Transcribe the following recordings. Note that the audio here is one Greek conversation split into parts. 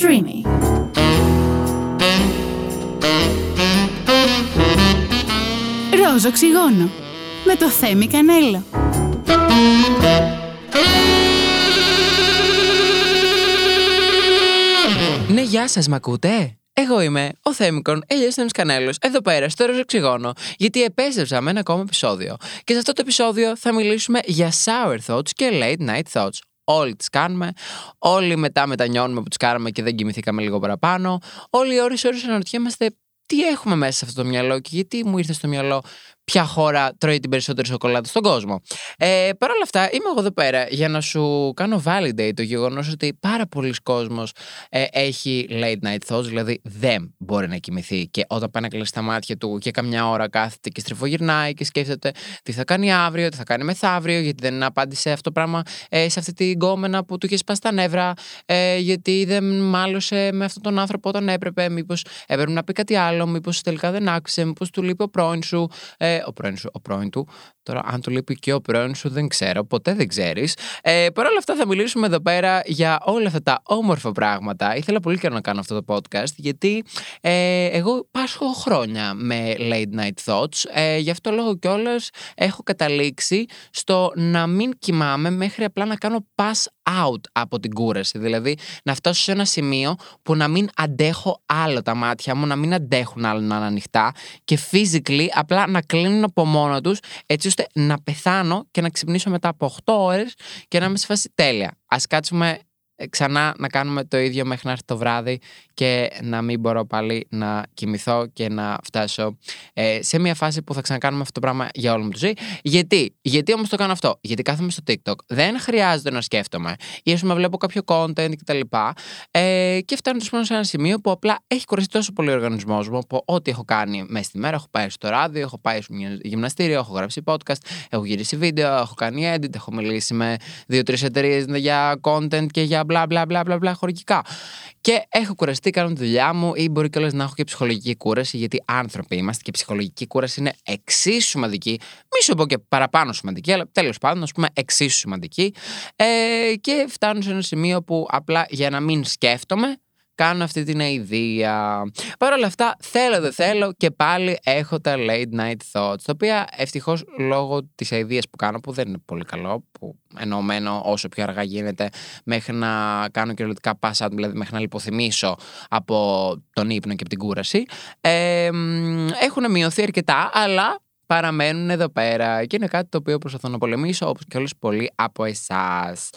Streamy. Ρόζο οξυγόνο με το Θέμη Κανέλο. Ναι, γεια σας, μ' ακούτε; Εγώ είμαι ο Θέμικον Ελιέ Θέμης Κανέλος, εδώ πέρα στο Ροζοξυγόνο, γιατί επέστρεψα με ένα ακόμα επεισόδιο. Και σε αυτό το επεισόδιο θα μιλήσουμε για sour thoughts και late night thoughts. Όλοι τις κάνουμε. Όλοι μετά μετανιώνουμε που τις κάναμε και δεν κοιμηθήκαμε λίγο παραπάνω. Όλοι οι ώρες ώρες αναρωτιέμαστε τι έχουμε μέσα σε αυτό το μυαλό και γιατί μου ήρθε στο μυαλό ποια χώρα τρώει την περισσότερη σοκολάτα στον κόσμο. Ε, Παρ' όλα αυτά, είμαι εγώ εδώ πέρα για να σου κάνω validate το γεγονός ότι πάρα πολλοί κόσμος ε, έχει late night thoughts, δηλαδή δεν μπορεί να κοιμηθεί και όταν πάει να κλείσει τα μάτια του και καμιά ώρα κάθεται και στριφογυρνάει και σκέφτεται τι θα κάνει αύριο, τι θα κάνει μεθαύριο, γιατί δεν απάντησε αυτό το πράγμα ε, σε αυτή την κόμενα που του είχε σπάσει τα νεύρα, ε, γιατί δεν μάλωσε με αυτόν τον άνθρωπο όταν έπρεπε, μήπως έπρεπε να πει κάτι άλλο, μήπως τελικά δεν άκουσε, μήπως του λείπει ο πρώην σου. Ε, ο πρώην σου, ο πρώην του. Τώρα, αν του λείπει και ο πρώην σου, δεν ξέρω, ποτέ δεν ξέρεις. Ε, Παρ' όλα αυτά, θα μιλήσουμε εδώ πέρα για όλα αυτά τα όμορφα πράγματα. Ήθελα πολύ καιρό να κάνω αυτό το podcast, γιατί ε, εγώ πάσχω χρόνια με late night thoughts. Ε, γι' αυτό λόγο κιόλας έχω καταλήξει στο να μην κοιμάμαι μέχρι απλά να κάνω pass out από την κούραση. Δηλαδή, να φτάσω σε ένα σημείο που να μην αντέχω άλλο τα μάτια μου, να μην αντέχουν άλλο να είναι ανοιχτά και physically απλά να κλείνουν από μόνο τους, έτσι ώστε να πεθάνω και να ξυπνήσω μετά από 8 ώρες και να είμαι σε φάση τέλεια. Α κάτσουμε ε, ξανά να κάνουμε το ίδιο μέχρι να έρθει το βράδυ και να μην μπορώ πάλι να κοιμηθώ και να φτάσω ε, σε μια φάση που θα ξανακάνουμε αυτό το πράγμα για όλη μου τη ζωή. Γιατί, γιατί όμως το κάνω αυτό, Γιατί κάθομαι στο TikTok, δεν χρειάζεται να σκέφτομαι, ή ας πούμε βλέπω κάποιο content κτλ. Ε, και φτάνω τόσο σε ένα σημείο που απλά έχει κοριστεί τόσο πολύ ο οργανισμός μου από ό,τι έχω κάνει μέσα στη μέρα. Έχω πάει στο ράδιο, έχω πάει σε μια γυμναστήριο, έχω γράψει podcast, έχω γυρίσει βίντεο, έχω κάνει edit, έχω μιλήσει με δύο-τρεις εταιρείες για content και για μπλα μπλα μπλα μπλα, μπλα χωρικικά. Και έχω κουραστεί, κάνω τη δουλειά μου ή μπορεί κιόλας να έχω και ψυχολογική κούραση, γιατί άνθρωποι είμαστε και η ψυχολογική κούραση είναι εξίσου σημαντική. Μη σου πω και παραπάνω σημαντική, αλλά τέλος πάντων, ας πούμε, εξίσου σημαντική. Ε, και φτάνω σε ένα σημείο που απλά για να μην σκέφτομαι, κάνω αυτή την αηδία. Παρ' όλα αυτά, θέλω δεν θέλω και πάλι έχω τα late night thoughts, τα οποία ευτυχώς λόγω της αηδία που κάνω, που δεν είναι πολύ καλό, που εννοωμένο όσο πιο αργά γίνεται, μέχρι να κάνω κυριολεκτικά pass out, δηλαδή μέχρι να λιποθυμίσω από τον ύπνο και από την κούραση, ε, έχουν μειωθεί αρκετά, αλλά παραμένουν εδώ πέρα και είναι κάτι το οποίο προσπαθώ να πολεμήσω όπως και όλους πολλοί από εσάς.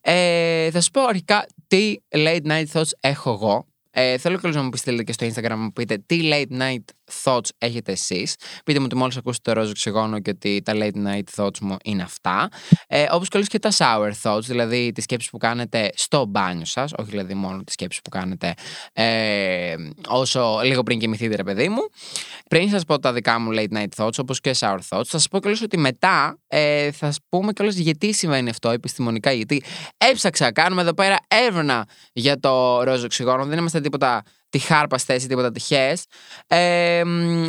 Ε, θα σου πω αρχικά τι late night thoughts έχω εγώ. Ε, θέλω και να μου πείτε και στο Instagram να μου πείτε τι late night thoughts έχετε εσείς. Πείτε μου ότι μόλις ακούσετε το ρόζο ξεγόνο και ότι τα late night thoughts μου είναι αυτά. Ε, Όπως και και τα sour thoughts, δηλαδή τις σκέψεις που κάνετε στο μπάνιο σας, όχι δηλαδή μόνο τις σκέψεις που κάνετε ε, όσο λίγο πριν κοιμηθείτε, ρε παιδί μου. Πριν σας πω τα δικά μου late night thoughts, όπως και sour thoughts, θα σας πω κιόλα ότι μετά ε, θα σας πούμε κιόλας γιατί συμβαίνει αυτό επιστημονικά. Γιατί έψαξα, κάνουμε εδώ πέρα έρευνα για το ρόζο ξυγόνο. Δεν είμαστε τίποτα τη χάρπα θέση, τίποτα τυχέ. Ε,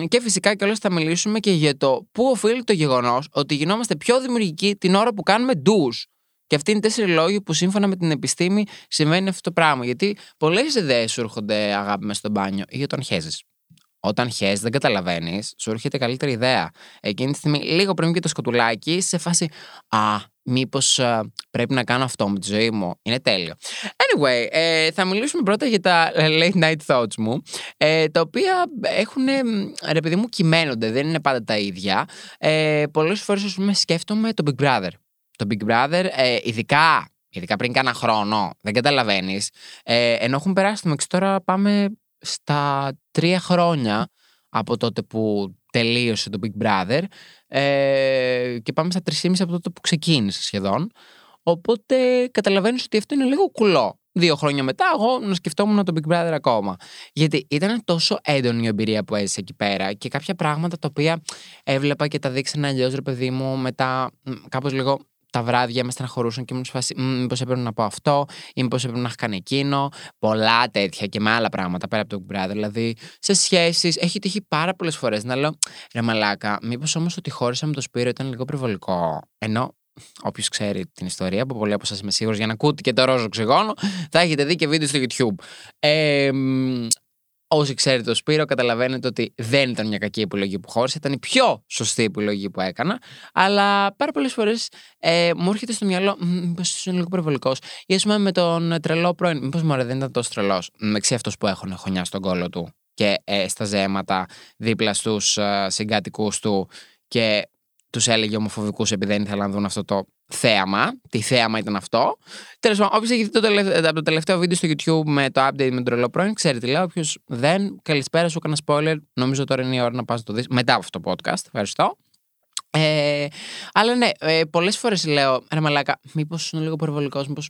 και φυσικά κιόλας θα μιλήσουμε και για το πού οφείλει το γεγονός ότι γινόμαστε πιο δημιουργικοί την ώρα που κάνουμε ντους. Και αυτοί είναι τέσσερις λόγοι που σύμφωνα με την επιστήμη συμβαίνει αυτό το πράγμα. Γιατί πολλές ιδέες σου έρχονται αγάπη μες στο μπάνιο ή όταν χέζεις. Όταν χέζεις, δεν καταλαβαίνεις, σου έρχεται καλύτερη ιδέα. Εκείνη τη στιγμή, λίγο πριν και το σκοτουλάκι, σε φάση Α, μήπως ε, πρέπει να κάνω αυτό με τη ζωή μου. Είναι τέλειο. Anyway, ε, θα μιλήσουμε πρώτα για τα late night thoughts μου, ε, τα οποία έχουν, ρε παιδί μου, κυμαίνονται, δεν είναι πάντα τα ίδια. Ε, Πολλές φορές, ας πούμε, σκέφτομαι το Big Brother. Το Big Brother, ε, ειδικά, ειδικά πριν κάνα χρόνο, δεν καταλαβαίνεις. Ε, ενώ έχουν περάσει το τώρα πάμε στα τρία χρόνια από τότε που τελείωσε το Big Brother ε, και πάμε στα 3,5 από τότε που ξεκίνησε σχεδόν. Οπότε καταλαβαίνεις ότι αυτό είναι λίγο κουλό. Δύο χρόνια μετά, εγώ να σκεφτόμουν το Big Brother ακόμα. Γιατί ήταν τόσο έντονη η εμπειρία που έζησε εκεί πέρα και κάποια πράγματα τα οποία έβλεπα και τα δείξανε αλλιώς, ρε παιδί μου, μετά κάπως λίγο τα βράδια με στεναχωρούσαν και ήμουν σε Μήπως έπρεπε να πω αυτό, ή μήπως έπρεπε να έχω κάνει εκείνο. Πολλά τέτοια και με άλλα πράγματα πέρα από το Big Brother. Δηλαδή, σε σχέσεις, έχει τύχει πάρα πολλές φορές να λέω Ρε Μαλάκα, μήπως όμως ότι χώρισα με το Σπύρο ήταν λίγο προβολικό. Ενώ όποιος ξέρει την ιστορία, που πολλοί από εσά είμαι σίγουρος για να ακούτε και το ρόζο οξυγόνο, θα έχετε δει και βίντεο στο YouTube. Ε, Όσοι ξέρετε το Σπύρο, καταλαβαίνετε ότι δεν ήταν μια κακή επιλογή που χώρισε, ήταν η πιο σωστή επιλογή που έκανα. Αλλά πάρα πολλές φορές ε, μου έρχεται στο μυαλό, μήπως είναι λίγο υπερβολικός, ή ας πούμε με τον τρελό πρώην. Μήπως μου δεν ήταν τόσο τρελός. Μεξί αυτός που έχουν χωνιά στον κόλο του και ε, στα ζέματα δίπλα στους ε, συγκάτοικούς του και τους έλεγε ομοφοβικούς επειδή δεν ήθελαν να δουν αυτό το θέαμα. Τι θέαμα ήταν αυτό. Τέλος πάντων, όποιος έχει δει το τελευταίο, το τελευταίο βίντεο στο YouTube με το update με τον τρελό πρώην, ξέρει τι λέω. Όποιος δεν, καλησπέρα σου, έκανα spoiler. Νομίζω τώρα είναι η ώρα να πας να το δεις μετά από αυτό το podcast. Ευχαριστώ. Ε, αλλά ναι, ε, πολλές φορές λέω, ρε Μαλάκα, μήπως είναι λίγο υπερβολικός, μήπως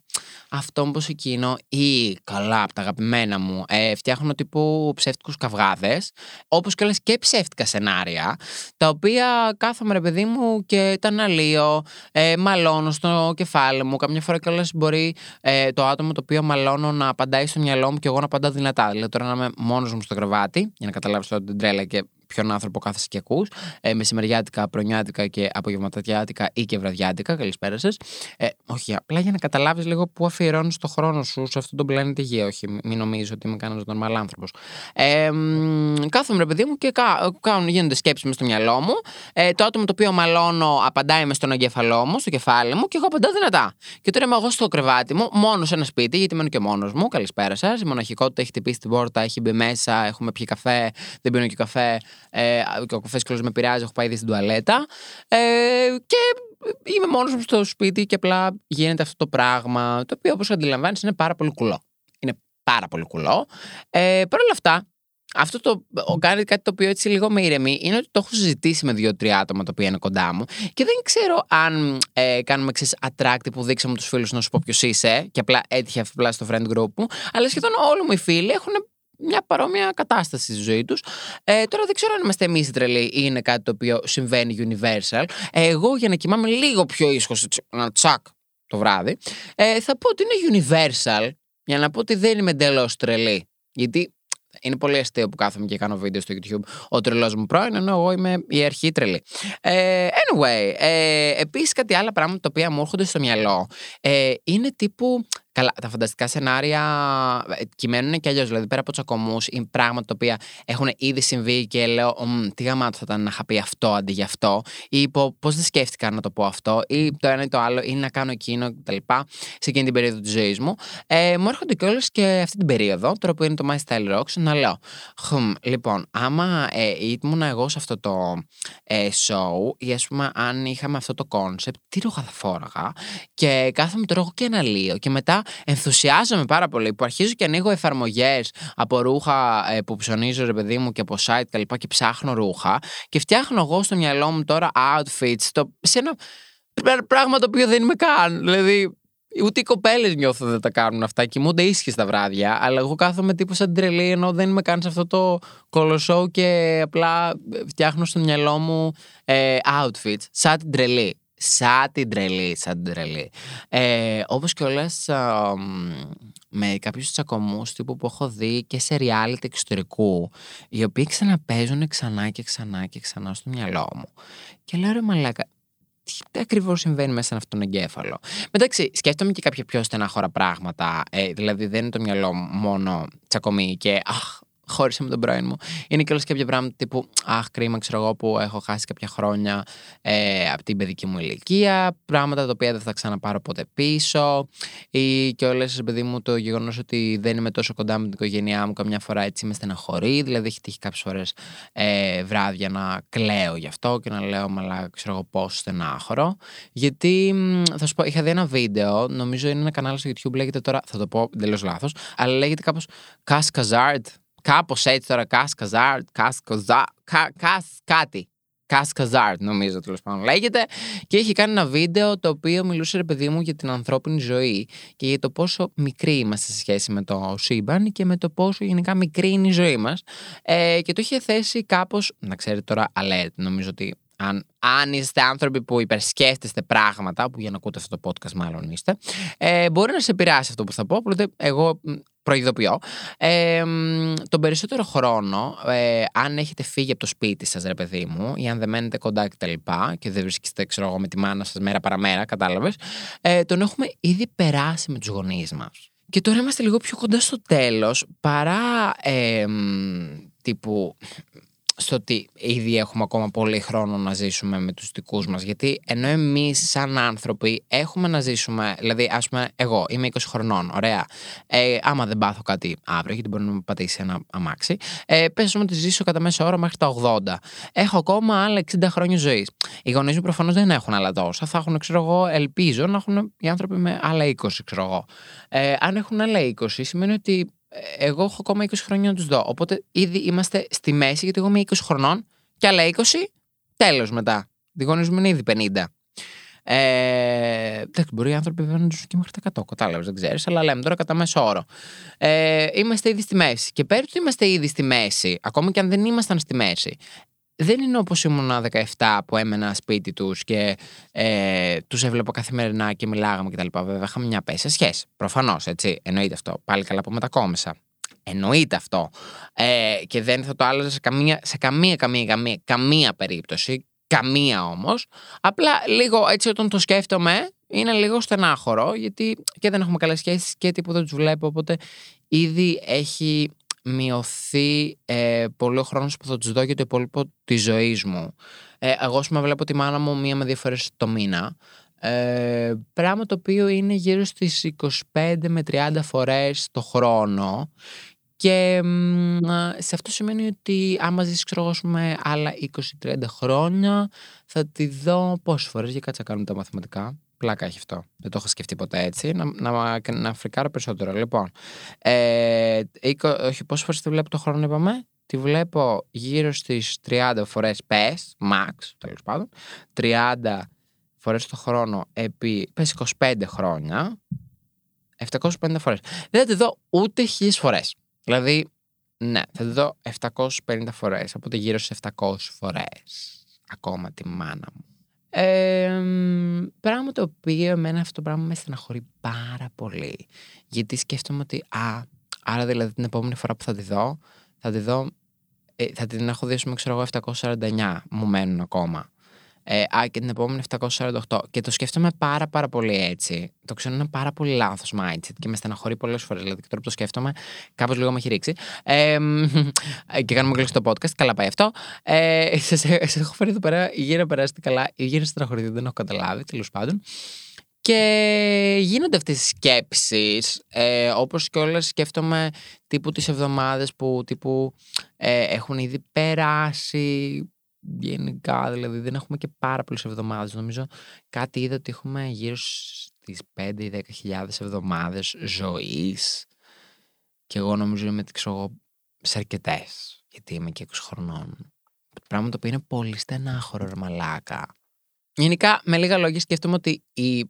αυτό, μήπως εκείνο, ή καλά από τα αγαπημένα μου, ε, φτιάχνω τύπου ψεύτικους καυγάδες, όπως και όλες και ψεύτικα σενάρια, τα οποία κάθομαι ρε παιδί μου και τα αναλύω, ε, μαλώνω στο κεφάλι μου. Καμιά φορά κιόλας μπορεί ε, το άτομο το οποίο μαλώνω να απαντάει στο μυαλό μου και εγώ να απαντάω δυνατά. Δηλαδή τώρα να είμαι μόνος μου στο κρεβάτι, για να καταλάβεις τώρα την τρέλα και ποιον άνθρωπο κάθεσαι και ακούς. Ε, μεσημεριάτικα, πρωινιάτικα και απογευματιάτικα ή και βραδιάτικα. Καλησπέρα σας. Ε, όχι, απλά για να καταλάβεις λίγο πού αφιερώνεις το χρόνο σου σε αυτόν τον πλανήτη Γη. Όχι, μην νομίζω ότι είμαι κανένας νορμάλ άνθρωπος. Ε, κάθομαι ρε παιδί μου και κάνουν, γίνονται σκέψεις μες στο μυαλό μου. Ε, το άτομο το οποίο μαλώνω απαντάει μες στον εγκέφαλό μου, στο κεφάλι μου και εγώ απαντάω δυνατά. Και τώρα είμαι εγώ στο κρεβάτι μου, μόνος σε ένα σπίτι, γιατί μένω και μόνος μου. Καλησπέρα σας. Η μοναχικότητα έχει τυπήσει την πόρτα, έχει μπει μέσα, έχουμε πιει καφέ, δεν πίνω και καφέ. Ε, και ο καφές με πειράζει, έχω πάει ήδη στην τουαλέτα. Ε, και είμαι μόνος μου στο σπίτι και απλά γίνεται αυτό το πράγμα. Το οποίο, όπως αντιλαμβάνεις, είναι πάρα πολύ κουλό. Είναι πάρα πολύ κουλό. Ε, Παρ' όλα αυτά, αυτό το κάνει κάτι το οποίο έτσι λίγο με ηρεμεί είναι ότι το έχω συζητήσει με δύο-τρία άτομα τα οποία είναι κοντά μου και δεν ξέρω αν ε, κάνουμε εξής attract που δείξαμε τους φίλους να σου πω ποιος είσαι και απλά έτυχε απλά στο friend group μου, αλλά σχεδόν όλοι μου οι φίλοι έχουν μια παρόμοια κατάσταση στη ζωή τους. Ε, τώρα δεν ξέρω αν είμαστε εμείς τρελοί ή είναι κάτι το οποίο συμβαίνει universal. εγώ για να κοιμάμαι λίγο πιο ήσυχος, ένα τσακ το βράδυ, ε, θα πω ότι είναι universal για να πω ότι δεν είμαι εντελώς τρελή. Γιατί είναι πολύ αστείο που κάθομαι και κάνω βίντεο στο YouTube ο τρελός μου πρώην, ενώ εγώ είμαι η αρχή τρελή. Ε, anyway, ε, επίσης κάτι άλλα πράγματα τα οποία μου έρχονται στο μυαλό ε, είναι τύπου Καλά, τα φανταστικά σενάρια ε, κυμαίνουν και αλλιώς. Δηλαδή, πέρα από τσακωμούς ή πράγματα τα οποία έχουν ήδη συμβεί και λέω, τι γαμάτο θα ήταν να είχα πει αυτό αντί για αυτό, ή πώς δεν σκέφτηκα να το πω αυτό, ή το ένα ή το άλλο, ή να κάνω εκείνο κτλ. σε εκείνη την περίοδο της ζωής μου. Ε, μου έρχονται κιόλας και αυτή την περίοδο, τώρα που είναι το My Style Rocks, να λέω, χμ, λοιπόν, άμα ε, ήμουν εγώ σε αυτό το ε, show, ή ας πούμε, αν είχαμε αυτό το concept, τι ρούχα θα φόραγα, και κάθομαι τώρα εγώ και αναλύω, και μετά ενθουσιάζομαι πάρα πολύ που αρχίζω και ανοίγω εφαρμογές από ρούχα ε, που ψωνίζω, ρε παιδί μου, και από site και λοιπά και ψάχνω ρούχα και φτιάχνω εγώ στο μυαλό μου τώρα outfits το, σε ένα πράγμα το οποίο δεν είμαι καν. Δηλαδή, Ούτε οι κοπέλες νιώθω δεν τα κάνουν αυτά. Κοιμούνται ίσχυς τα βράδια. Αλλά εγώ κάθομαι τύπου σαν τρελή, ενώ δεν είμαι καν σε αυτό το κολοσσό και απλά φτιάχνω στο μυαλό μου ε, outfits σαν την τρελή. Σαν την τρελή, σαν την τρελή. Ε, όπως και όλες με κάποιους τσακωμούς τύπου που έχω δει και σε reality εξωτερικού οι οποίοι ξαναπέζουν ξανά και ξανά και ξανά στο μυαλό μου. Και λέω ρε μαλάκα, τι ακριβώς συμβαίνει μέσα σε αυτόν τον εγκέφαλο; Μεταξύ, σκέφτομαι και κάποια πιο στενάχωρα πράγματα. Ε, δηλαδή, δεν είναι το μυαλό μου μόνο τσακωμί και αχ, χώρισε με τον πρώην μου. Είναι και όλες κάποια πράγματα τύπου Αχ, κρίμα, ξέρω εγώ που έχω χάσει κάποια χρόνια ε, από την παιδική μου ηλικία. Πράγματα τα οποία δεν θα ξαναπάρω ποτέ πίσω. Ή και όλες, παιδί μου, το γεγονός ότι δεν είμαι τόσο κοντά με την οικογένειά μου. Καμιά φορά έτσι με στεναχωρεί. Δηλαδή, έχει τύχει κάποιες φορές ε, βράδια να κλαίω γι' αυτό και να λέω Μαλά, ξέρω εγώ πόσο στενάχωρο. Γιατί θα σου πω, είχα δει ένα βίντεο, νομίζω είναι ένα κανάλι στο YouTube, λέγεται τώρα, θα το πω εντελώς λάθος, αλλά λέγεται κάπως Κασκαζάρτ Κάπως έτσι τώρα, Κασκαζάρ, Κασκαζάρ, Κας κάτι. Κασκαζάρ, νομίζω τέλος πάντων λέγεται. Και έχει κάνει ένα βίντεο το οποίο μιλούσε, ρε παιδί μου, για την ανθρώπινη ζωή και για το πόσο μικρή είμαστε σε σχέση με το σύμπαν και με το πόσο γενικά μικρή είναι η ζωή μας. Ε, και το είχε θέσει κάπως. Να ξέρετε τώρα, alert, νομίζω ότι αν, αν είστε άνθρωποι που υπερσκέφτεστε πράγματα, που για να ακούτε αυτό το podcast μάλλον είστε, ε, μπορεί να σε επηρεάσει αυτό που θα πω. Οπότε εγώ προειδοποιώ. Ε, τον περισσότερο χρόνο, ε, αν έχετε φύγει από το σπίτι σας, ρε παιδί μου, ή αν δεν μένετε κοντά κτλ. Και, και δεν βρίσκεστε, ξέρω εγώ, με τη μάνα σας μέρα παραμέρα, κατάλαβες, ε, τον έχουμε ήδη περάσει με τους γονείς μας. Και τώρα είμαστε λίγο πιο κοντά στο τέλος παρά ε, τύπου στο ότι ήδη έχουμε ακόμα πολύ χρόνο να ζήσουμε με τους δικούς μας. Γιατί ενώ εμείς σαν άνθρωποι έχουμε να ζήσουμε δηλαδή ας πούμε εγώ είμαι 20 χρονών ωραία. Ε, άμα δεν πάθω κάτι αύριο γιατί μπορεί να με πατήσει ένα αμάξι ε, πες ότι ζήσω κατά μέσο όρο μέχρι τα 80 έχω ακόμα άλλα 60 χρόνια ζωής. Οι γονείς μου προφανώς δεν έχουν άλλα τόσα. Θα έχουν ξέρω εγώ ελπίζω να έχουν οι άνθρωποι με άλλα 20 ξέρω εγώ. Ε, αν έχουν άλλα 20 σημαίνει ότι εγώ έχω ακόμα 20 χρόνια να τους δω. Οπότε ήδη είμαστε στη μέση, γιατί εγώ είμαι 20 χρονών και άλλα 20, τέλος μετά. γονείς μου είναι ήδη 50. Ε, δεν μπορεί οι άνθρωποι βέβαια να ζουν και μέχρι τα 100, κατάλαβες, δεν ξέρεις, αλλά λέμε τώρα κατά μέσο όρο. Ε, είμαστε ήδη στη μέση. Και πέρα του είμαστε ήδη στη μέση, ακόμη και αν δεν ήμασταν στη μέση, δεν είναι όπως ήμουν 17 που έμενα σπίτι τους και ε, τους έβλεπα καθημερινά και μιλάγαμε κτλ. Βέβαια είχαμε μια πέσα σχέση. Προφανώς, έτσι, εννοείται αυτό. Πάλι καλά που μετακόμισα. Εννοείται αυτό. Ε, και δεν θα το άλλαζα σε καμία, σε καμία, καμία, καμία, καμία περίπτωση. Καμία όμως. Απλά λίγο έτσι όταν το σκέφτομαι είναι λίγο στενάχωρο γιατί και δεν έχουμε καλές σχέσεις και τίποτα τους βλέπω οπότε ήδη έχει μειωθεί ε, πολύ ο χρόνος που θα τους δω για το υπόλοιπο της ζωής μου. Ε, εγώ, με βλέπω τη μάνα μου μία με δύο φορές το μήνα. Ε, πράγμα το οποίο είναι γύρω στις 25 με 30 φορές το χρόνο και σε αυτό σημαίνει ότι άμα ζήσεις ξέρω με άλλα 20-30 χρόνια θα τη δω πόσες φορές για κάτσα κάνουμε τα μαθηματικά Πλάκα έχει αυτό. Δεν το έχω σκεφτεί ποτέ έτσι. Να, να, να φρικάρω περισσότερο. Λοιπόν, ε, όχι, πόσες φορές τη βλέπω το χρόνο, είπαμε; Τη βλέπω γύρω στις 30 φορές πες, max, τέλος πάντων. 30 φορές το χρόνο επί πες 25 χρόνια. 750 φορές. Δεν θα τη δω ούτε χίλιες φορές. Δηλαδή, ναι, θα τη δω 750 φορές. Οπότε γύρω στις 700 φορές. Ακόμα τη μάνα μου. Ε, πράγμα το οποίο εμένα αυτό το πράγμα με στεναχωρεί πάρα πολύ. Γιατί σκέφτομαι ότι, α, άρα δηλαδή την επόμενη φορά που θα τη δω, θα τη δω, ε, θα την έχω δει, ξέρω εγώ, 749 μου μένουν ακόμα. Ε, α, και την επόμενη 748. Και το σκέφτομαι πάρα πάρα πολύ έτσι. Το ξέρω είναι πάρα πολύ λάθος mindset και με στεναχωρεί πολλές φορές. Δηλαδή, και τώρα που το σκέφτομαι, κάπως λίγο με έχει ρίξει. Ε, και κάνουμε κλείσει το podcast. Καλά πάει αυτό. Ε, Σας έχω φέρει εδώ πέρα γύρω να περάσετε καλά ή γύρω στεναχωρηθεί, δεν έχω καταλάβει, τέλος πάντων. Και γίνονται αυτές οι σκέψεις, ε, όπως και όλα σκέφτομαι τύπου τις εβδομάδες που τύπου ε, έχουν ήδη περάσει, γενικά, δηλαδή δεν έχουμε και πάρα πολλές εβδομάδες. Νομίζω κάτι είδα ότι έχουμε γύρω στις 5 ή 10 χιλιάδες εβδομάδες ζωής. Και εγώ νομίζω είμαι ξέρω, σε αρκετές. Γιατί είμαι και 20 χρονών. Πράγμα το οποίο είναι πολύ στενάχωρο, ρε μαλάκα. Γενικά, με λίγα λόγια, σκέφτομαι ότι η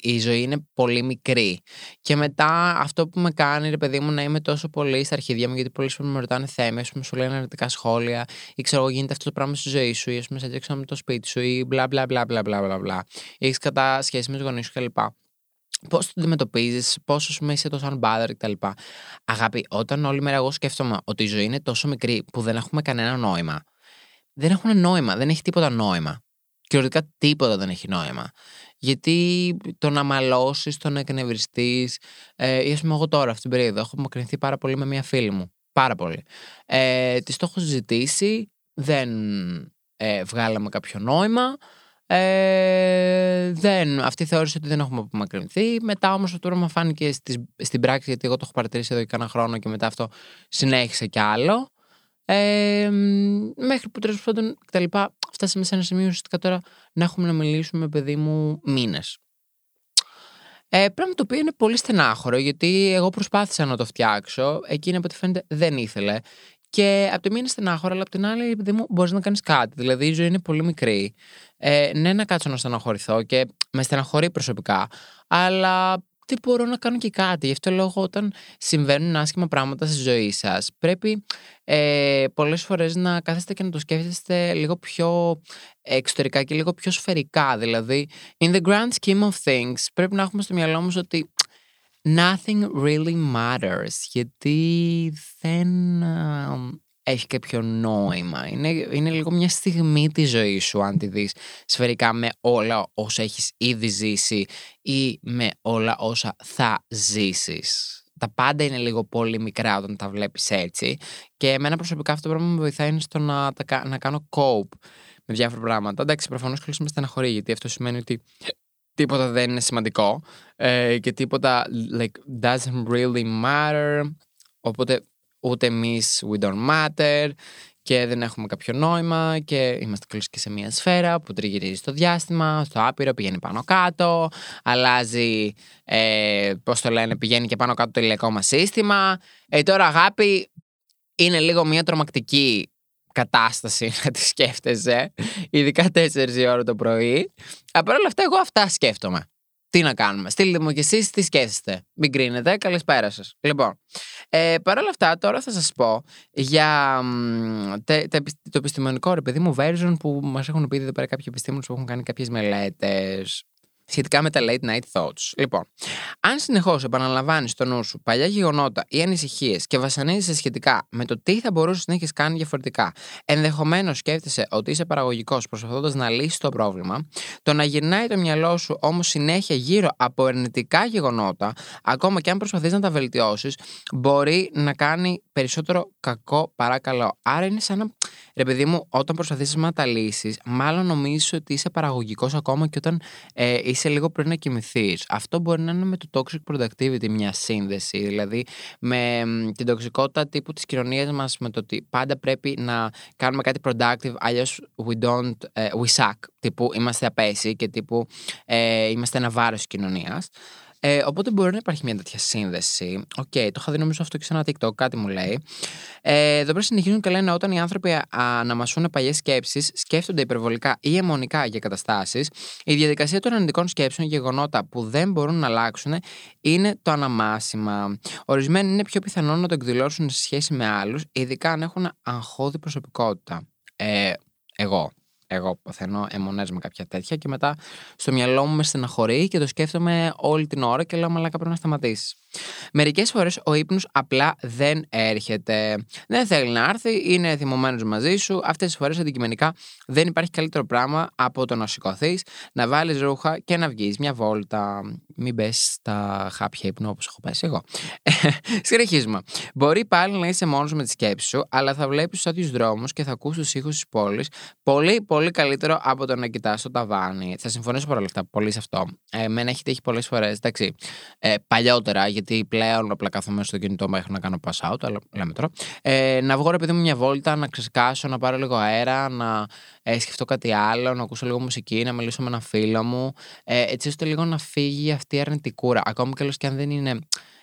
η ζωή είναι πολύ μικρή. Και μετά αυτό που με κάνει, ρε παιδί μου, να είμαι τόσο πολύ στα αρχίδια μου, γιατί πολλοί που με ρωτάνε θέματα, ας πούμε, σου λένε αρνητικά σχόλια, ή ξέρω εγώ, γίνεται αυτό το πράγμα στη ζωή σου, ή ας πούμε, σε με το σπίτι σου, ή μπλα μπλα μπλα μπλα μπλα μπλα. Έχεις κατά σχέση με τους γονείς σου κλπ. Πώς το αντιμετωπίζεις, πόσο σου είσαι τόσο unbothered κτλ. Αγάπη, όταν όλη μέρα εγώ σκέφτομαι ότι η ζωή είναι τόσο μικρή που δεν έχουμε κανένα νόημα. Δεν έχουν νόημα, δεν έχει τίποτα νόημα. Και τίποτα δεν έχει νόημα. Γιατί το να μαλώσεις, το να εκνευριστείς. Ε, ή ας πούμε, εγώ τώρα, αυτήν την περίοδο, έχω απομακρυνθεί πάρα πολύ με μια φίλη μου. Πάρα πολύ. Ε, Της το έχω συζητήσει, δεν ε, βγάλαμε κάποιο νόημα. Ε, δεν, αυτή θεώρησε ότι δεν έχουμε απομακρυνθεί. Μετά όμως αυτό μου φάνηκε στην πράξη, γιατί εγώ το έχω παρατηρήσει εδώ και κάνα χρόνο και μετά αυτό συνέχισε κι άλλο. Ε, μέχρι που τέλος πάντων κτλ. Φτάσαμε σε ένα σημείο ουσιαστικά τώρα να έχουμε να μιλήσουμε, παιδί μου, μήνες. Ε, πράγμα το οποίο είναι πολύ στενάχωρο, γιατί εγώ προσπάθησα να το φτιάξω. Εκείνη από ό,τι φαίνεται δεν ήθελε. Και από τη μία είναι στενάχωρο, αλλά από την άλλη, επειδή μου μπορείς να κάνεις κάτι. Δηλαδή, η ζωή είναι πολύ μικρή. Ε, ναι, να κάτσω να στεναχωρηθώ και με στεναχωρεί προσωπικά. Αλλά δεν μπορώ να κάνω και κάτι. Γι' αυτό λόγο όταν συμβαίνουν άσχημα πράγματα στη ζωή σας πρέπει ε, πολλές φορές να κάθεστε και να το σκέφτεστε λίγο πιο εξωτερικά και λίγο πιο σφαιρικά. Δηλαδή, in the grand scheme of things πρέπει να έχουμε στο μυαλό μας ότι nothing really matters. Γιατί δεν α, έχει κάποιο νόημα. Είναι, είναι λίγο μια στιγμή της ζωής σου, αν τη δεις σφαιρικά με όλα όσα έχεις ήδη ζήσει ή με όλα όσα θα ζήσεις. Τα πάντα είναι λίγο πολύ μικρά όταν τα βλέπεις έτσι και εμένα προσωπικά αυτό το πράγμα με βοηθάει είναι στο να, τα κα- να κάνω cope με διάφορα πράγματα. Εντάξει, προφανώς κλείσουμε με στεναχωρεί, γιατί αυτό σημαίνει ότι τίποτα δεν είναι σημαντικό ε, και τίποτα like, doesn't really matter. Οπότε ούτε εμείς we don't matter και δεν έχουμε κάποιο νόημα και είμαστε κλειστοί και σε μια σφαίρα που τριγυρίζει στο διάστημα, στο άπειρο, πηγαίνει πάνω κάτω, αλλάζει, ε, πώς το λένε, πηγαίνει και πάνω κάτω το ηλιακό μας σύστημα. Ε, τώρα αγάπη είναι λίγο μια τρομακτική κατάσταση να τη σκέφτεσαι, ειδικά 4 η ώρα το πρωί. Αλλά παρ' όλα αυτά, εγώ αυτά σκέφτομαι. Τι να κάνουμε. Στείλτε μου κι εσείς τι σκέφτεστε. Μην κρίνετε. Καλησπέρα σα. Λοιπόν, ε, παρ' όλα αυτά, τώρα θα σας πω για μ, τε- τε- το επιστημονικό ρε παιδί μου version που μας έχουν πει εδώ πέρα κάποιοι επιστήμονες που έχουν κάνει κάποιες μελέτες σχετικά με τα late night thoughts. Λοιπόν, αν συνεχώς επαναλαμβάνεις στο νου σου παλιά γεγονότα ή ανησυχίες και βασανίζεσαι σχετικά με το τι θα μπορούσες να έχεις κάνει διαφορετικά, ενδεχομένως σκέφτεσαι ότι είσαι παραγωγικός προσπαθώντας να λύσεις το πρόβλημα, το να γυρνάει το μυαλό σου όμως συνέχεια γύρω από αρνητικά γεγονότα, ακόμα και αν προσπαθείς να τα βελτιώσεις, μπορεί να κάνει περισσότερο κακό παρά καλό. Άρα είναι σαν να. Ρε παιδί μου, όταν προσπαθήσεις να τα λύσεις, μάλλον νομίζεις ότι είσαι παραγωγικός ακόμα και όταν ε, είσαι λίγο πριν να κοιμηθείς. Αυτό μπορεί να είναι με το toxic productivity μια σύνδεση. Δηλαδή με μ, την τοξικότητα τύπου της κοινωνίας μας, με το ότι πάντα πρέπει να κάνουμε κάτι productive, αλλιώς we don't, ε, we suck. Τύπου είμαστε απαίσιοι και τύπου ε, είμαστε ένα βάρος κοινωνίας. Ε, οπότε μπορεί να υπάρχει μια τέτοια σύνδεση. Οκ, το είχα δει νομίζω αυτό και σε ένα TikTok, κάτι μου λέει. Ε, εδώ πέρα συνεχίζουν και λένε όταν οι άνθρωποι α- αναμασούν παλιές σκέψεις, σκέφτονται υπερβολικά ή εμμονικά για καταστάσεις, η διαδικασία των αρνητικών σκέψεων για γεγονότα που δεν μπορούν να αλλάξουν είναι το αναμάσιμα. Ορισμένοι είναι πιο πιθανό να το εκδηλώσουν σε σχέση με άλλους, ειδικά αν έχουν αγχώδη προσωπικότητα. Ε, εγώ. Εγώ παθαίνω αιμονέ με κάποια τέτοια και μετά στο μυαλό μου με στεναχωρεί και το σκέφτομαι όλη την ώρα και λέω Μαλάκα πρέπει να σταματήσεις. Μερικές φορές ο ύπνος απλά δεν έρχεται. Δεν θέλει να έρθει, είναι θυμωμένος μαζί σου. Αυτές τις φορές αντικειμενικά δεν υπάρχει καλύτερο πράγμα από το να σηκωθείς, να βάλεις ρούχα και να βγεις μια βόλτα. Μην πέσει στα χάπια ύπνου όπως έχω πέσει εγώ. Συνεχίζουμε. Μπορεί πάλι να είσαι μόνος με τη σκέψη σου, αλλά θα βλέπεις του άδειου δρόμους και θα ακούς τους ήχους της πόλης πολύ, πολύ καλύτερο από το να κοιτάς το ταβάνι. Θα συμφωνήσω παρόλα αυτά πολύ σε αυτό. Ε, εμένα έχει τύχει πολλές φορές, εντάξει. Ε, παλιότερα, γιατί πλέον απλά κάθομαι στο κινητό μου έχω να κάνω pass out, αλλά λέμε τώρα. Ε, να βγω ρε παιδί μου μια βόλτα, να ξεσκάσω, να πάρω λίγο αέρα, να ε, σκεφτώ κάτι άλλο, να ακούσω λίγο μουσική, να μιλήσω με ένα φίλο μου. Ε, έτσι ώστε λίγο να φύγει αυτή η αρνητικούρα. Ακόμα και, και αν δεν είναι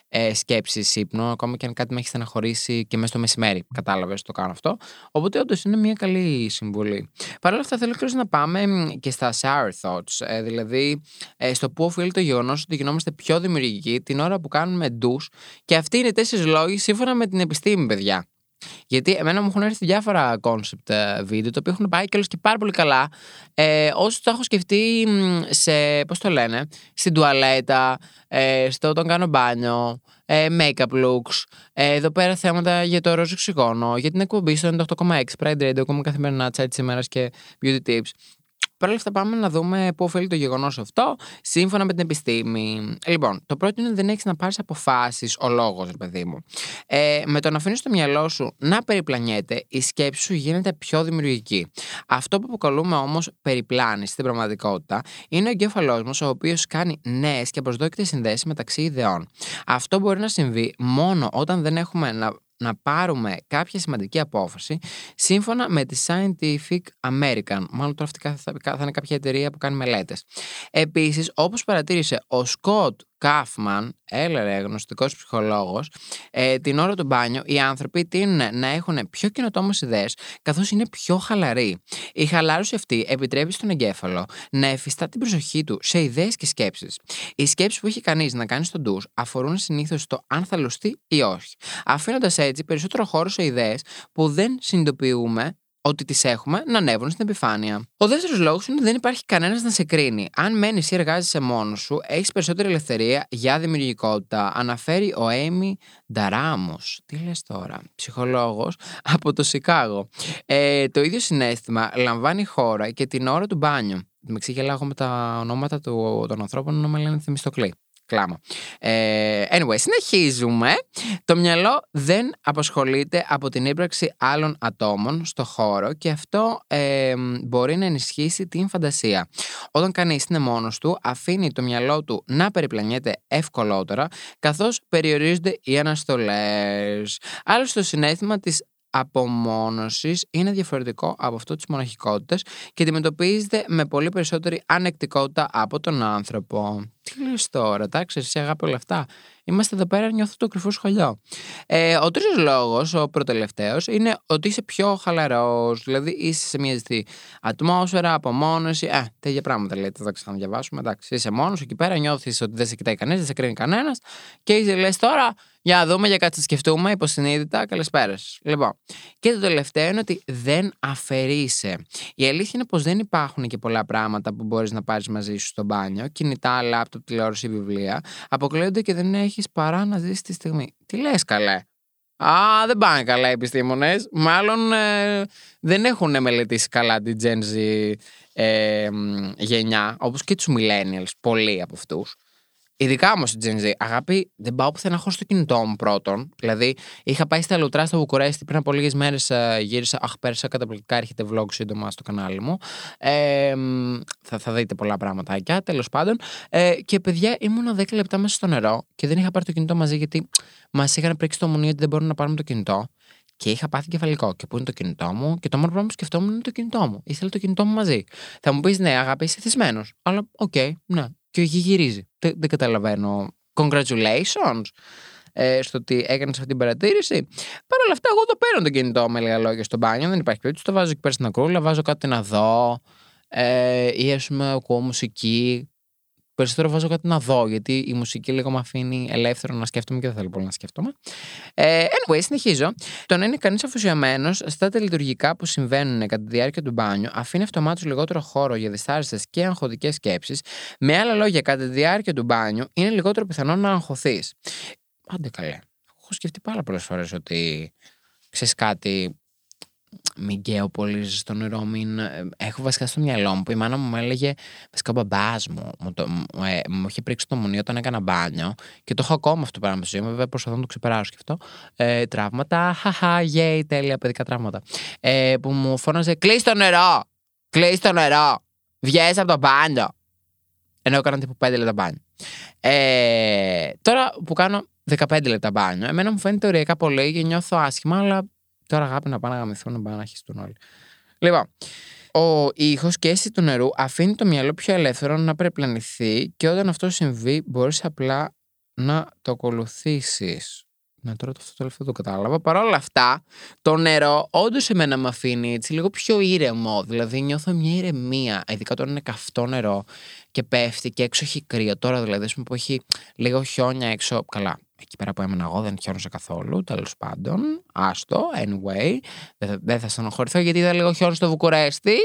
ε, σκέψη ύπνο, ακόμα και αν κάτι με έχει στεναχωρήσει και μέσα στο μεσημέρι. Κατάλαβες, το κάνω αυτό. Οπότε, όντως είναι μια καλή συμβουλή. Παρ' όλα αυτά, θέλω και να πάμε μ, και στα sour thoughts. Ε, δηλαδή, ε, στο που οφείλει το γεγονός ότι γινόμαστε πιο δημιουργικοί την ώρα που κάνουμε ντους. Και αυτοί είναι οι τέσσερις λόγοι σύμφωνα με την επιστήμη, παιδιά. Γιατί εμένα μου έχουν έρθει διάφορα concept ε, βίντεο, τα οποία έχουν πάει και και πάρα πολύ καλά. Ε, όσο το έχω σκεφτεί μ, σε, πώς το λένε, στην τουαλέτα, ε, στο όταν κάνω μπάνιο, ε, make-up looks, ε, εδώ πέρα θέματα για το ροζ οξυγόνο, για την εκπομπή στο 98,6 Pride Radio, ακόμα καθημερινά chat της ημέρας και beauty tips. Παρ' όλα αυτά, πάμε να δούμε πού οφείλει το γεγονός αυτό, σύμφωνα με την επιστήμη. Λοιπόν, το πρώτο είναι ότι δεν έχεις να πάρεις αποφάσεις ο λόγος, ρε παιδί μου. Ε, με το να αφήνεις το μυαλό σου να περιπλανιέται, η σκέψη σου γίνεται πιο δημιουργική. Αυτό που αποκαλούμε όμως περιπλάνηση στην πραγματικότητα είναι ο εγκέφαλός μας, ο οποίος κάνει νέες και προσδόκητε συνδέσεις μεταξύ ιδεών. Αυτό μπορεί να συμβεί μόνο όταν δεν έχουμε να να πάρουμε κάποια σημαντική απόφαση σύμφωνα με τη Scientific American. Μάλλον τώρα αυτή θα, θα είναι κάποια εταιρεία που κάνει μελέτες. Επίσης, όπως παρατήρησε ο Σκοτ Κάφμαν, έλερε γνωστικός ψυχολόγος, ε, την ώρα του μπάνιο οι άνθρωποι τείνουν να έχουν πιο καινοτόμες ιδέες καθώς είναι πιο χαλαροί. Η χαλάρωση αυτή επιτρέπει στον εγκέφαλο να εφιστά την προσοχή του σε ιδέες και σκέψεις. Οι σκέψεις που έχει κανείς να κάνει στον ντους αφορούν συνήθως το αν θα λουστεί ή όχι, αφήνοντας έτσι περισσότερο χώρο σε ιδέες που δεν συνειδητοποιούμε ότι τις έχουμε να ανέβουν στην επιφάνεια. Ο δεύτερος λόγος είναι ότι δεν υπάρχει κανένας να σε κρίνει. Αν μένεις ή εργάζεσαι μόνος σου, έχεις περισσότερη ελευθερία για δημιουργικότητα, αναφέρει ο Έιμι Νταράμος. Τι λες τώρα, ψυχολόγος από το Σικάγο. Ε, το ίδιο συνέστημα λαμβάνει χώρα και την ώρα του μπάνιου. Με ξεγελάγω με τα ονόματα του, των ανθρώπων να με λένε Θεμιστοκλή. Κλάμα. Ε, anyway, συνεχίζουμε. Το μυαλό δεν απασχολείται από την ύπαρξη άλλων ατόμων στο χώρο και αυτό ε, μπορεί να ενισχύσει την φαντασία. Όταν κανείς είναι μόνος του, αφήνει το μυαλό του να περιπλανιέται ευκολότερα, καθώς περιορίζονται οι αναστολές. Άλλωστε, το συνέστημα της απομόνωσης είναι διαφορετικό από αυτό της μοναχικότητας και αντιμετωπίζεται με πολύ περισσότερη ανεκτικότητα από τον άνθρωπο. Τι λες τώρα, εντάξει, εσύ αγάπη όλα αυτά. Είμαστε εδώ πέρα, νιώθω το κρυφό σχολείο. Ε, ο τρίτος λόγος, ο προτελευταίος, είναι ότι είσαι πιο χαλαρός. Δηλαδή είσαι σε μια ζεστή ατμόσφαιρα, απομόνωση. Ε, τέτοια πράγματα λέτε, θα ξαναδιαβάσουμε. Εντάξει, είσαι μόνος εκεί πέρα, νιώθεις ότι δεν σε κοιτάει κανένα, δεν σε κρίνει κανένας και είσαι λες τώρα, για να δούμε, για κάτι σκεφτούμε, υποσυνείδητα, καλησπέρα. Λοιπόν, και το τελευταίο είναι ότι δεν αφαιρείσαι. Η αλήθεια είναι πως δεν υπάρχουν και πολλά πράγματα που μπορείς να πάρεις μαζί σου στο μπάνιο. Κινητά, λάπτοπ, τηλεόραση, βιβλία. Αποκλείονται και δεν έχεις παρά να ζήσεις τη στιγμή. Τι λες, καλέ; Α, δεν πάνε καλά οι επιστήμονες. Μάλλον ε, δεν έχουν μελετήσει καλά την Gen Z ε, γενιά, όπως και τους millennials, πολλοί από αυτούς. Ειδικά όμως η Gen Z. Αγάπη, δεν πάω πουθενά χωρίς το κινητό μου πρώτον. Δηλαδή, είχα πάει στα Λουτρά στο Βουκουρέστι πριν από λίγες μέρες. Ε, γύρισα. Αχ, πέρασα καταπληκτικά. Έρχεται vlog σύντομα στο κανάλι μου. Ε, θα, θα δείτε πολλά πραγματάκια. Τέλος πάντων. Ε, και παιδιά, ήμουνα 10 λεπτά μέσα στο νερό και δεν είχα πάρει το κινητό μαζί γιατί μας είχαν πρήξει το μουνί ότι δεν μπορούμε να πάρουμε το κινητό. Και είχα πάθει εγκεφαλικό. Και πού είναι το κινητό μου, και το μόνο πράγμα που σκεφτόμουν είναι το κινητό μου. Ήθελα το κινητό μου μαζί. Θα μου πεις, ναι, αγάπη, είσαι εθισμένος. Αλλά, OK, okay, ναι, και εκεί γυρίζει. Δεν, δεν καταλαβαίνω. Congratulations ε, στο ότι έκανες αυτή την παρατήρηση. Παρ' όλα αυτά, εγώ το παίρνω το κινητό με λίγα λόγια στο μπάνιο. Δεν υπάρχει περίπτωση. Το βάζω εκεί πέρα στην ακρούλα, βάζω κάτι να δω. Ε, ή ας πούμε, ακούω μουσική. Περισσότερο βάζω κάτι να δω, γιατί η μουσική λίγο με αφήνει ελεύθερο να σκέφτομαι και δεν θέλω πολύ να σκέφτομαι. Ε, anyway, συνεχίζω. Το να είναι κανείς αφοσιωμένος στα τελειτουργικά που συμβαίνουν κατά τη διάρκεια του μπάνιου αφήνει αυτομάτως λιγότερο χώρο για δυσάρεστες και αγχωτικές σκέψεις. Με άλλα λόγια, κατά τη διάρκεια του μπάνιου είναι λιγότερο πιθανό να αγχωθείς. Άντε καλέ. Έχω σκεφτεί πάρα πολλές φορές ότι ξέρεις κάτι, μην γκαίω πολύ στο νερό, μην... Ε, έχω βασικά στο μυαλό μου που η μάνα μου έλεγε, βασικά ο μπαμπάς μου, μου, το, ε, μου είχε πρίξει το μουνί όταν έκανα μπάνιο και το έχω ακόμα αυτό το πράγμα στη ζωή μου, βέβαια προσπαθώ να το ξεπεράσω και αυτό. Ε, τραύματα, χαχα, γέι, τέλεια παιδικά τραύματα. Ε, που μου φώναζε, κλείς το νερό, κλείς το νερό, βγες από το μπάνιο. Ενώ έκανα τύπου 5 λεπτά μπάνιο. Ε, τώρα που κάνω 15 λεπτά μπάνιο, εμένα μου φαίνεται ωριακά πολύ και νιώθω άσχημα, αλλά Τώρα αγάπη να πάνε να γαμηθούν, να πάνε να χυστούν όλοι. Λοιπόν, ο ήχος και αίσθηση του νερού αφήνει το μυαλό πιο ελεύθερο να περιπλανηθεί και όταν αυτό συμβεί, μπορείς απλά να το ακολουθήσεις. Ναι, τώρα το αυτό το τελευταίο το κατάλαβα. Παρ' όλα αυτά, το νερό όντως εμένα με αφήνει έτσι λίγο πιο ήρεμο. Δηλαδή, νιώθω μια ηρεμία. Ειδικά όταν είναι καυτό νερό και πέφτει και έξω έχει κρύο. Τώρα δηλαδή, που έχει λίγο χιόνια έξω. Καλά, εκεί πέρα που έμενα εγώ δεν χιόνισε καθόλου. Τέλος πάντων, άστο, anyway. Δεν θα στενοχωρηθώ γιατί είδα λίγο χιόνι στο Βουκουρέστι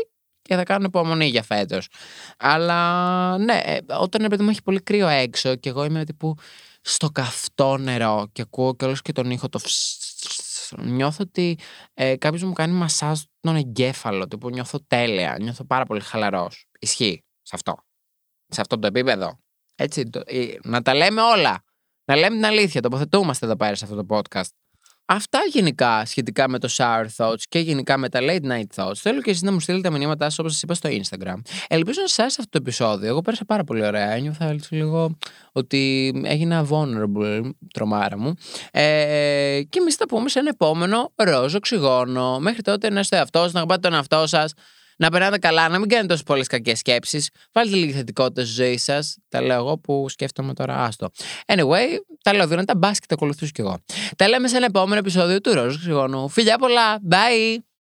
και θα κάνω υπομονή για φέτος. Αλλά ναι, ε, όταν επειδή μου έχει πολύ κρύο έξω και εγώ είμαι τύπου στο καυτό νερό και ακούω και όλος και τον ήχο το νιώθω ότι ε, κάποιος μου κάνει μασάζ τον εγκέφαλο, τύπου νιώθω τέλεια, νιώθω πάρα πολύ χαλαρός. Ισχύει σε αυτό. Σε αυτό το επίπεδο. Έτσι, το, ε, να τα λέμε όλα. Να λέμε την αλήθεια. Τοποθετούμαστε εδώ πέρα σε αυτό το podcast. Αυτά γενικά σχετικά με το shower thoughts και γενικά με τα late night thoughts. Θέλω και εσείς να μου στείλετε τα μηνύματά σας όπως σας είπα στο Instagram. Ελπίζω να σας άρεσε αυτό το επεισόδιο. Εγώ πέρασα πάρα πολύ ωραία. Ένιωθα έτσι λίγο ότι έγινα vulnerable, τρομάρα μου. Ε, και εμείς θα πούμε σε ένα επόμενο ροζ οξυγόνο. Μέχρι τότε να είστε εαυτό, να αγαπάτε τον εαυτό σας να περνάτε καλά, να μην κάνετε τόσο πολλές κακές σκέψεις. Βάλτε λίγη θετικότητα στη ζωή σας. Τα λέω εγώ που σκέφτομαι τώρα, άστο. Anyway, τα λέω δυνατά, μπα και τα ακολουθήσω κι εγώ. Τα λέμε σε ένα επόμενο επεισόδιο του Ρόζου Ξυγόνου. Φιλιά πολλά, bye!